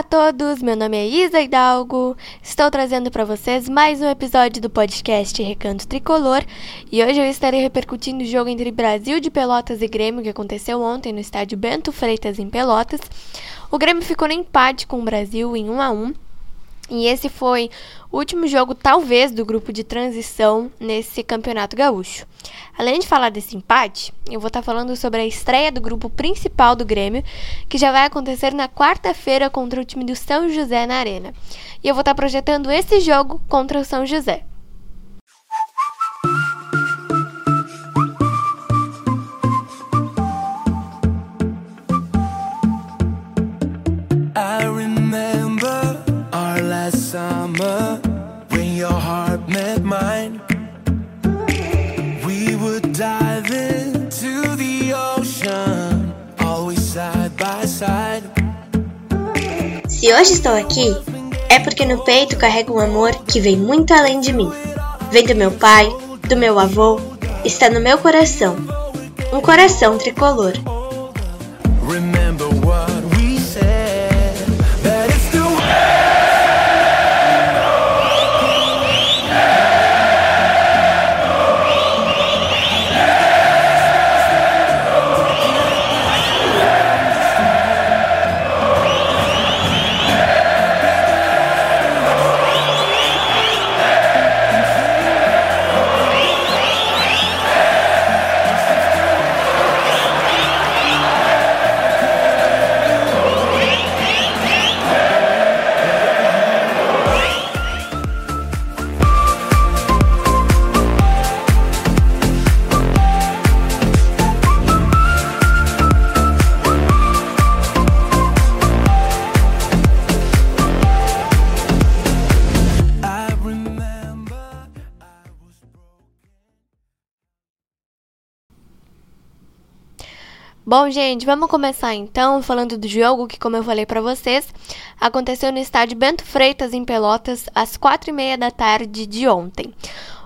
a todos, meu nome é Isa Hidalgo. Estou trazendo para vocês mais um episódio do podcast Recanto Tricolor e hoje eu estarei repercutindo o jogo entre Brasil de Pelotas e Grêmio que aconteceu ontem no estádio Bento Freitas em Pelotas. O Grêmio ficou no empate com o Brasil em 1 a 1 e esse foi o último jogo, talvez, do grupo de transição nesse campeonato gaúcho. Além de falar desse empate, eu vou estar tá falando sobre a estreia do grupo principal do Grêmio, que já vai acontecer na quarta-feira contra o time do São José na Arena. E eu vou estar tá projetando esse jogo contra o São José. Se hoje estou aqui, é porque no peito carrego um amor que vem muito além de mim. Vem do meu pai, do meu avô, está no meu coração. Um coração tricolor. Bom, gente, vamos começar então falando do jogo que, como eu falei para vocês, aconteceu no estádio Bento Freitas, em Pelotas, às quatro e meia da tarde de ontem.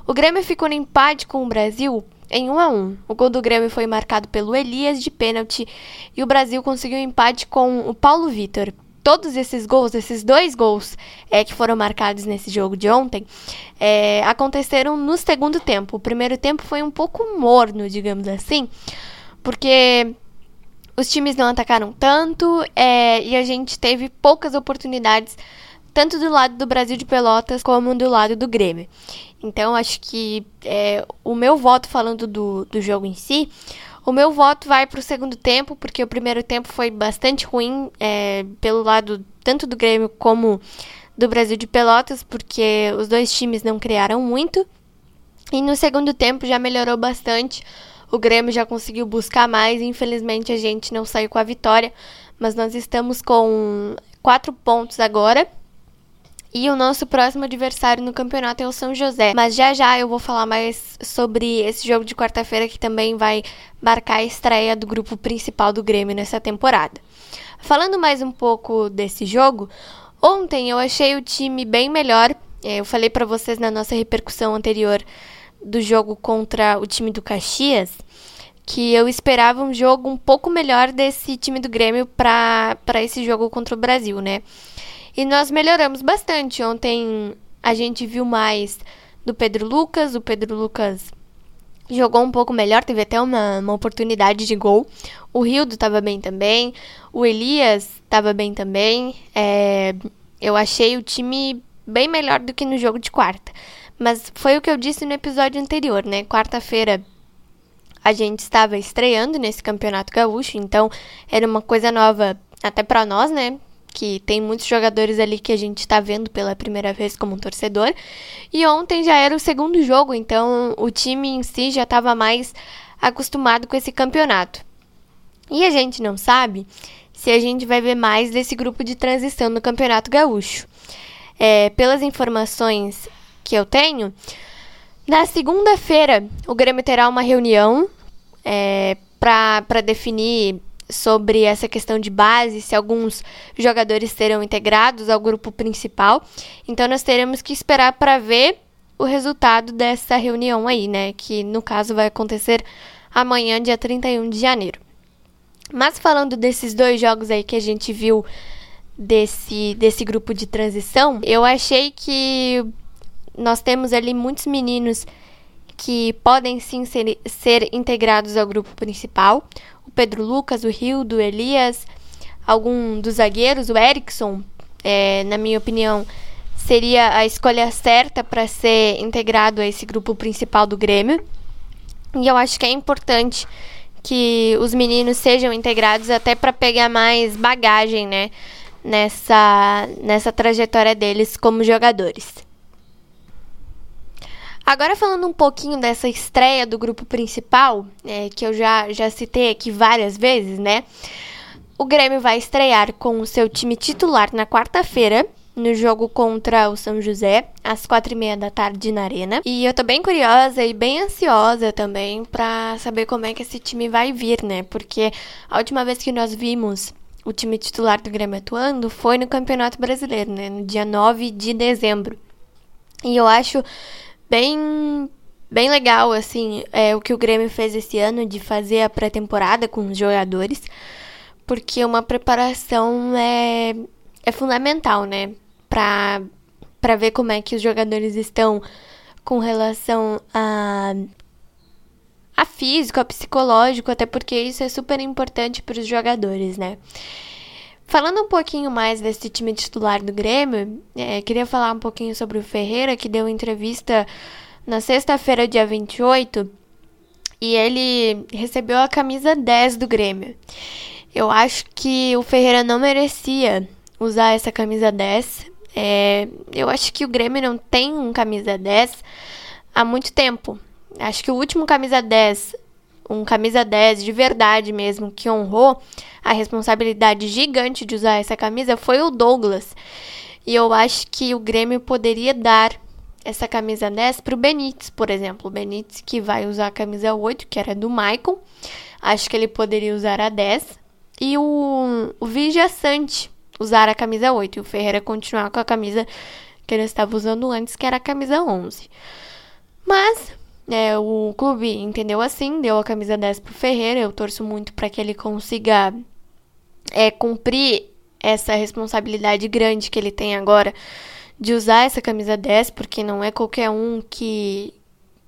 O Grêmio ficou no empate com o Brasil em 1 a 1. O gol do Grêmio foi marcado pelo Elias de pênalti e o Brasil conseguiu um empate com o Paulo Vitor. Todos esses gols, esses dois gols é, que foram marcados nesse jogo de ontem, é, aconteceram no segundo tempo. O primeiro tempo foi um pouco morno, digamos assim, porque os times não atacaram tanto é, e a gente teve poucas oportunidades, tanto do lado do Brasil de Pelotas como do lado do Grêmio. Então, acho que é, o meu voto, falando do, do jogo em si, o meu voto vai para o segundo tempo, porque o primeiro tempo foi bastante ruim é, pelo lado tanto do Grêmio como do Brasil de Pelotas, porque os dois times não criaram muito. E no segundo tempo já melhorou bastante o Grêmio já conseguiu buscar mais, infelizmente a gente não saiu com a vitória, mas nós estamos com quatro pontos agora. E o nosso próximo adversário no campeonato é o São José. Mas já já eu vou falar mais sobre esse jogo de quarta-feira que também vai marcar a estreia do grupo principal do Grêmio nessa temporada. Falando mais um pouco desse jogo, ontem eu achei o time bem melhor. É, eu falei para vocês na nossa repercussão anterior do jogo contra o time do Caxias que eu esperava um jogo um pouco melhor desse time do Grêmio para esse jogo contra o Brasil, né? E nós melhoramos bastante. Ontem a gente viu mais do Pedro Lucas, o Pedro Lucas jogou um pouco melhor, teve até uma, uma oportunidade de gol. O Rildo estava bem também, o Elias estava bem também. É, eu achei o time bem melhor do que no jogo de quarta. Mas foi o que eu disse no episódio anterior, né? Quarta-feira a gente estava estreando nesse campeonato gaúcho, então era uma coisa nova até para nós, né? Que tem muitos jogadores ali que a gente está vendo pela primeira vez como um torcedor. E ontem já era o segundo jogo, então o time em si já estava mais acostumado com esse campeonato. E a gente não sabe se a gente vai ver mais desse grupo de transição no Campeonato Gaúcho. É, pelas informações que eu tenho, na segunda-feira o Grêmio terá uma reunião é, para definir sobre essa questão de base, se alguns jogadores serão integrados ao grupo principal. Então nós teremos que esperar para ver o resultado dessa reunião aí, né, que no caso vai acontecer amanhã, dia 31 de janeiro. Mas falando desses dois jogos aí que a gente viu desse, desse grupo de transição, eu achei que nós temos ali muitos meninos que podem sim ser, ser integrados ao grupo principal. O Pedro Lucas, o Rildo, Elias, algum dos zagueiros, o Erickson, é, na minha opinião, seria a escolha certa para ser integrado a esse grupo principal do Grêmio. E eu acho que é importante que os meninos sejam integrados até para pegar mais bagagem, né, nessa nessa trajetória deles como jogadores. Agora falando um pouquinho dessa estreia do grupo principal, é, que eu já, já citei aqui várias vezes, né? O Grêmio vai estrear com o seu time titular na quarta-feira, no jogo contra o São José, às quatro e meia da tarde na Arena. E eu tô bem curiosa e bem ansiosa também para saber como é que esse time vai vir, né? Porque a última vez que nós vimos o time titular do Grêmio atuando foi no Campeonato Brasileiro, né? No dia 9 de dezembro. E eu acho bem bem legal assim é o que o Grêmio fez esse ano de fazer a pré-temporada com os jogadores porque uma preparação é, é fundamental né para para ver como é que os jogadores estão com relação a a físico, a psicológico, até porque isso é super importante para os jogadores, né? Falando um pouquinho mais desse time titular do Grêmio, é, queria falar um pouquinho sobre o Ferreira, que deu entrevista na sexta-feira, dia 28, e ele recebeu a camisa 10 do Grêmio. Eu acho que o Ferreira não merecia usar essa camisa 10. É, eu acho que o Grêmio não tem um camisa 10 há muito tempo. Acho que o último camisa 10 um camisa 10 de verdade mesmo, que honrou a responsabilidade gigante de usar essa camisa, foi o Douglas. E eu acho que o Grêmio poderia dar essa camisa 10 para o Benítez, por exemplo. O Benítez que vai usar a camisa 8, que era do Michael. Acho que ele poderia usar a 10. E o, o Vigia Sante usar a camisa 8. E o Ferreira continuar com a camisa que ele estava usando antes, que era a camisa 11. Mas é, o clube entendeu assim, deu a camisa 10 pro Ferreira. Eu torço muito para que ele consiga é, cumprir essa responsabilidade grande que ele tem agora de usar essa camisa 10, porque não é qualquer um que,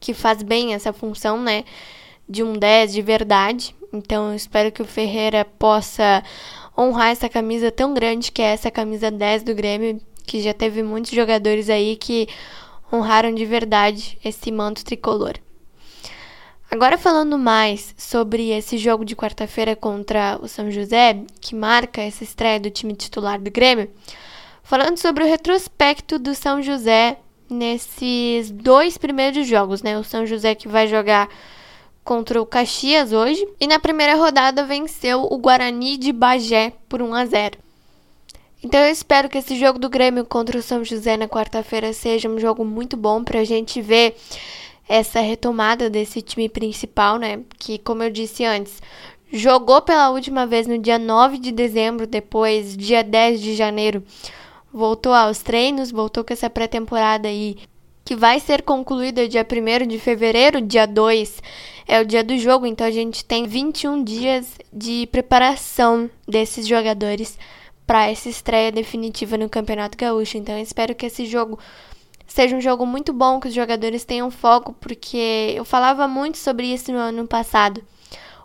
que faz bem essa função, né? De um 10 de verdade. Então eu espero que o Ferreira possa honrar essa camisa tão grande que é essa camisa 10 do Grêmio, que já teve muitos jogadores aí que honraram de verdade esse manto tricolor. Agora falando mais sobre esse jogo de quarta-feira contra o São José, que marca essa estreia do time titular do Grêmio, falando sobre o retrospecto do São José nesses dois primeiros jogos, né? O São José que vai jogar contra o Caxias hoje e na primeira rodada venceu o Guarani de Bagé por 1 a 0. Então eu espero que esse jogo do Grêmio contra o São José na quarta-feira seja um jogo muito bom para a gente ver essa retomada desse time principal, né? Que, como eu disse antes, jogou pela última vez no dia 9 de dezembro, depois, dia 10 de janeiro, voltou aos treinos, voltou com essa pré-temporada aí, que vai ser concluída dia 1 de fevereiro, dia 2 é o dia do jogo, então a gente tem 21 dias de preparação desses jogadores para essa estreia definitiva no Campeonato Gaúcho. Então eu espero que esse jogo seja um jogo muito bom, que os jogadores tenham foco, porque eu falava muito sobre isso no ano passado.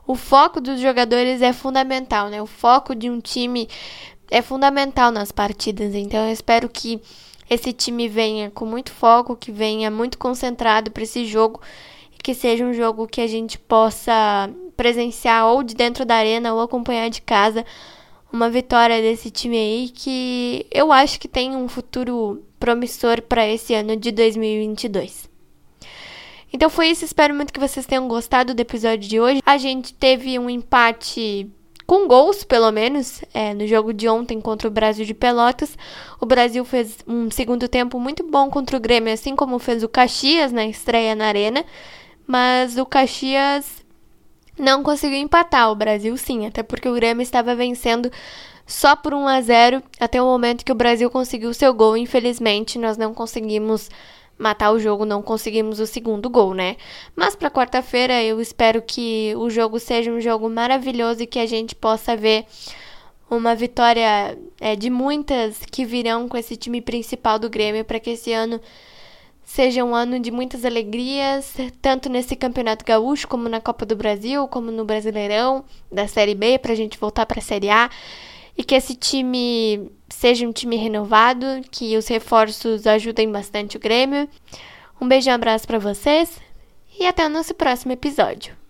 O foco dos jogadores é fundamental, né? O foco de um time é fundamental nas partidas. Então eu espero que esse time venha com muito foco, que venha muito concentrado para esse jogo e que seja um jogo que a gente possa presenciar ou de dentro da arena ou acompanhar de casa uma vitória desse time aí que eu acho que tem um futuro promissor para esse ano de 2022. Então foi isso, espero muito que vocês tenham gostado do episódio de hoje. A gente teve um empate com gols, pelo menos, é, no jogo de ontem contra o Brasil de Pelotas. O Brasil fez um segundo tempo muito bom contra o Grêmio, assim como fez o Caxias na estreia na Arena. Mas o Caxias não conseguiu empatar. O Brasil sim, até porque o Grêmio estava vencendo só por 1 a 0 até o momento que o Brasil conseguiu seu gol. Infelizmente, nós não conseguimos matar o jogo, não conseguimos o segundo gol, né? Mas para quarta-feira eu espero que o jogo seja um jogo maravilhoso e que a gente possa ver uma vitória é, de muitas que virão com esse time principal do Grêmio para que esse ano seja um ano de muitas alegrias, tanto nesse Campeonato Gaúcho, como na Copa do Brasil, como no Brasileirão da Série B, para a gente voltar para a Série A. E que esse time seja um time renovado, que os reforços ajudem bastante o Grêmio. Um beijo e um abraço para vocês e até o nosso próximo episódio.